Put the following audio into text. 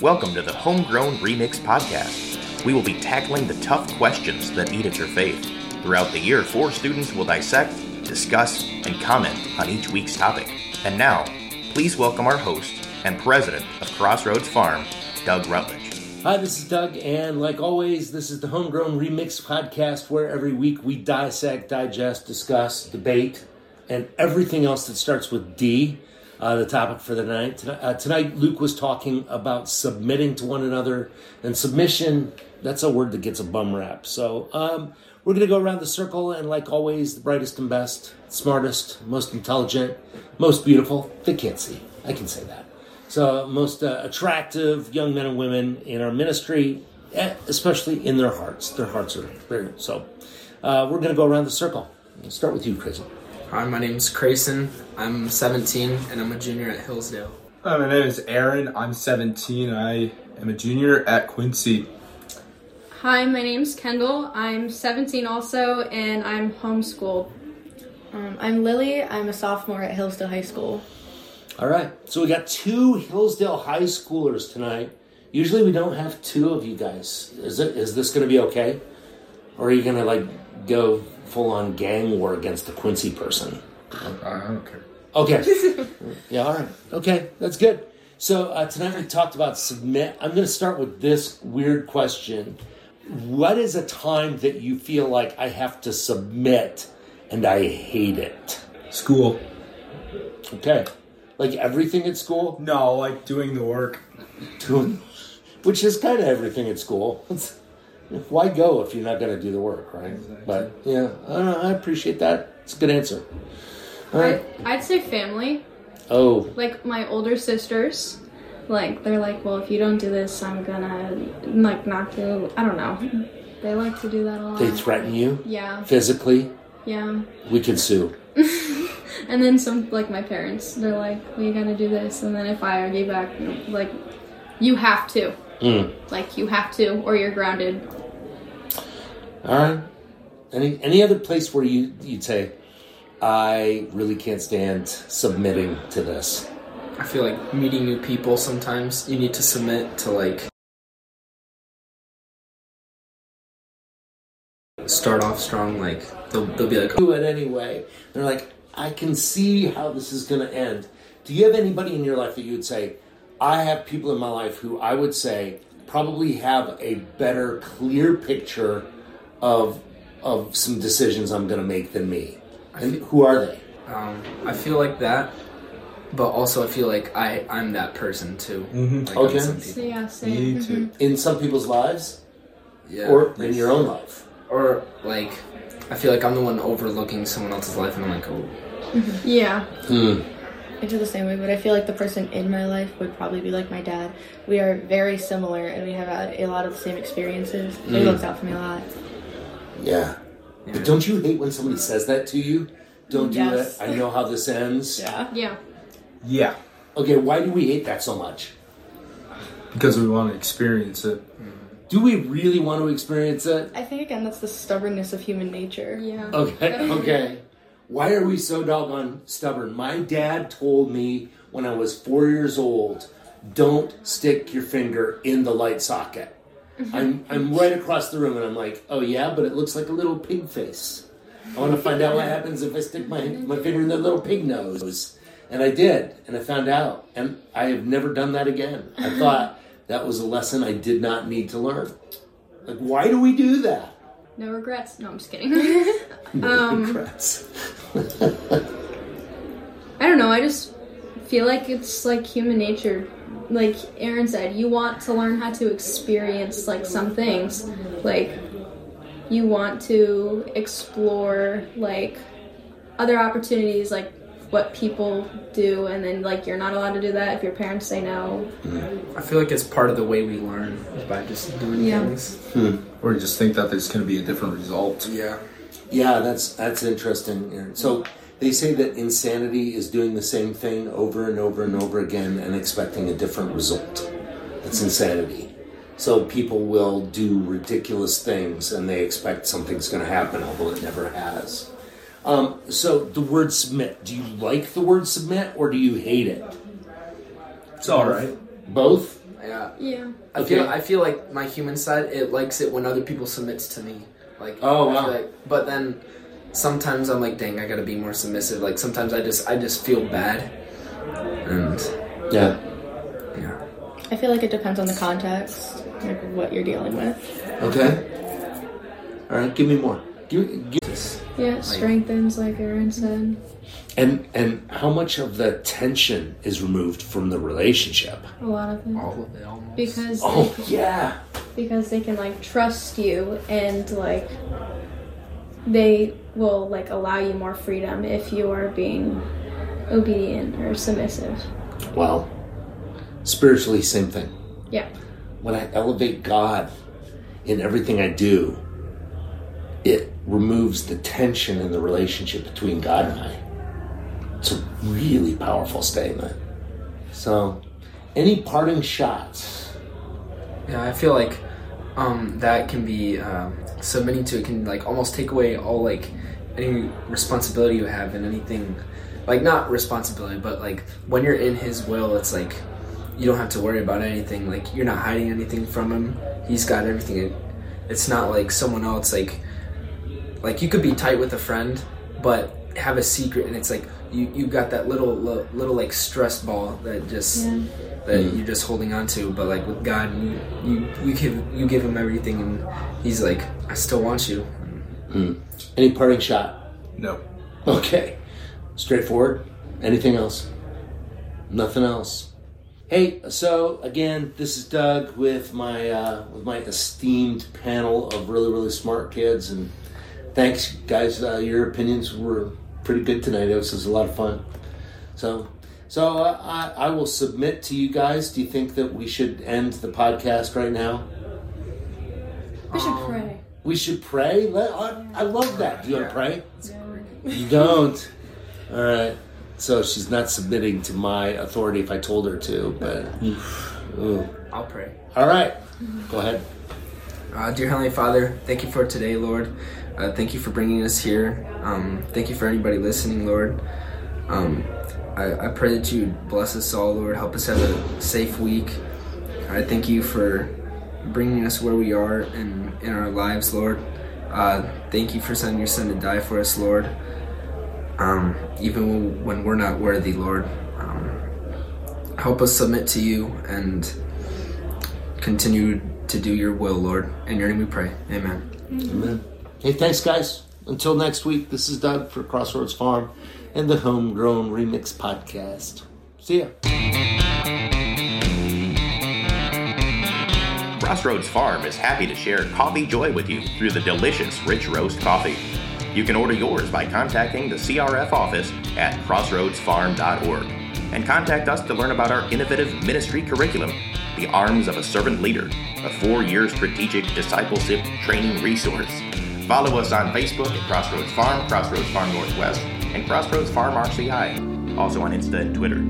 Welcome to the Homegrown Remix Podcast. We will be tackling the tough questions that eat at your faith. Throughout the year, four students will dissect, discuss, and comment on each week's topic. And now, please welcome our host and president of Crossroads Farm, Doug Rutledge. Hi, this is Doug, and like always, this is the Homegrown Remix podcast where every week we dissect, digest, discuss, debate, and everything else that starts with D. Uh, the topic for the night. Tonight, uh, tonight, Luke was talking about submitting to one another, and submission, that's a word that gets a bum rap. So, um, we're going to go around the circle, and like always, the brightest and best, smartest, most intelligent, most beautiful. They can't see. I can say that. So, most uh, attractive young men and women in our ministry, eh, especially in their hearts. Their hearts are. So, uh, we're going to go around the circle. Start with you, Chris. Hi, my name's Crayson. I'm 17 and I'm a junior at Hillsdale. Hi, my name is Aaron. I'm 17. I am a junior at Quincy. Hi, my name's Kendall. I'm 17 also, and I'm homeschooled. Um, I'm Lily. I'm a sophomore at Hillsdale High School. All right. So we got two Hillsdale high schoolers tonight. Usually we don't have two of you guys. Is it? Is this going to be okay? Or are you going to like go full on gang war against the Quincy person? I don't care. Okay. yeah. All right. Okay. That's good. So uh, tonight we talked about submit. I'm going to start with this weird question. What is a time that you feel like I have to submit and I hate it? School. Okay. Like everything at school? No, like doing the work. doing, which is kind of everything at school. Why go if you're not going to do the work, right? Exactly. But yeah, I, don't know, I appreciate that. It's a good answer. All I, I'd say family. Oh, Like my older sisters. Like, they're like, well, if you don't do this, I'm gonna, like, not do. I don't know. They like to do that a lot. they threaten you Yeah, physically. yeah. We can sue. And then some, like, my parents, they're like, well, you gotta do this. And then if I argue back, like, you have to. Mm. Like, you have to, or you're grounded. All right. Any any other place where you you'd say, I really can't stand submitting to this. I feel like meeting new people sometimes you need to submit to like start off strong like they'll, they'll be like Do it anyway. They're like, I can see how this is going to end. Do you have anybody in your life that you would say, I have people in my life who I would say probably have a better, clear picture of of some decisions I'm going to make than me? And who are they? um, I feel like that but also I feel like I I'm that person too Mhm. like, Okay. with some So, people. yeah, Me same. too. In some people's lives yeah or in your own life? or like I feel like I'm the one overlooking someone else's life and I'm like oh Yeah. Hmm. I feel the same way, but I feel like the person in my life would probably be like my dad. We are very similar, and we have a, a lot of the same experiences. So He looks out for me a lot. Yeah. But don't you hate when somebody says that to you? Don't do Yes. it. I know how this ends. Yeah. Yeah. Yeah, Okay, why do we hate that so much? because we want to experience it. Do we really want to experience it? I think again that's the stubbornness of human nature. Yeah. Okay, okay. Why are we so doggone stubborn? My dad told me when I was four years old, don't stick your finger in the light socket. I'm, I'm right across the room and I'm like, oh yeah, but it looks like a little pig face. I want to find out what happens if I stick my, my finger in the little pig nose. And I did, and I found out. And I have never done that again. I thought that was a lesson I did not need to learn. Like, why do we do that? No regrets. No, I'm just kidding. um, Regrets. I don't know. I just feel like it's like human nature. Like Aaron said, you want to learn how to experience like some things. Like you want to explore like other opportunities, like what people do, and then like you're not allowed to do that if your parents say no. I feel like it's part of the way we learn by just doing Yeah. things hmm. Or you just think that there's going to be a different result. yeah Yeah, that's that's interesting. Aaron. So they say that insanity is doing the same thing over and over and over again and expecting a different result. That's insanity. So people will do ridiculous things and they expect something's going to happen, although it never has. Um, so the word submit. Do you like the word submit or do you hate it? It's all right. Both. Yeah. Yeah. I Okay. feel I feel like my human side it likes it when other people submits to me. Like Oh, wow. like- but then sometimes I'm like, dang, I gotta be more submissive. Like sometimes I just I just feel bad. And Yeah. yeah. I feel like it depends on the context, like what you're dealing with. Okay. All right. Give me more. Give, give. Yeah, it strengthens, like Aaron said. And and how much of the tension is removed from the relationship? A lot of it. All of it almost. Because Oh they, yeah. because they can like trust you and like they will like allow you more freedom if you are being obedient or submissive. Well, spiritually, same thing. Yeah. When I elevate God in everything I do, it removes the tension in the relationship between God and I. It's a really powerful statement. So, any parting shots? Yeah, I feel like um, that can be um, submitting to it can like almost take away all like any responsibility you have and anything like not responsibility but like when you're in his will it's like you don't have to worry about anything like you're not hiding anything from him. He's got everything. It's not like someone else like like you could be tight with a friend but have a secret and it's like you you got that little little, little like stress ball that just Yeah. that you're just holding on to but like with god you you you give you give him everything and he's like i still want you Any parting shot? No. Okay. Straightforward. Anything else? Nothing else. Hey, so again, this is Doug with my uh, with my esteemed panel of really really smart kids, and thanks guys. Uh, your opinions were pretty good tonight. It was a lot of fun. So, so uh, I, I will submit to you guys. Do you think that we should end the podcast right now? We should pray. We should pray. Let, I, I love that. Do you want to pray? You don't. All right. So she's not submitting to my authority if I told her to, but. Ooh. i'll pray All right. Go ahead. Uh, dear Heavenly Father, thank you for today, Lord. Uh, thank you for bringing us here. Um, thank you for anybody listening, Lord. Um, I, I pray that you bless us all, Lord. Help us have a safe week. I thank you for bringing us where we are in, in our lives, Lord. Uh, thank you for sending your Son to die for us, Lord. Um, even when we're not worthy, Lord. Um, help us submit to you and continue to do your will, Lord. In your name we pray. Amen. Amen. Hey, thanks, guys. Until next week, this is Doug for Crossroads Farm and the Homegrown Remix Podcast. See ya. Crossroads Farm is happy to share coffee joy with you through the delicious Rich Roast coffee. You can order yours by contacting the CRF office at crossroadsfarm.org and contact us to learn about our innovative ministry curriculum, The Arms of a Servant Leader, a four year strategic discipleship training resource. Follow us on Facebook at Crossroads Farm, Crossroads Farm Northwest, and Crossroads Farm RCI. Also on Insta and Twitter.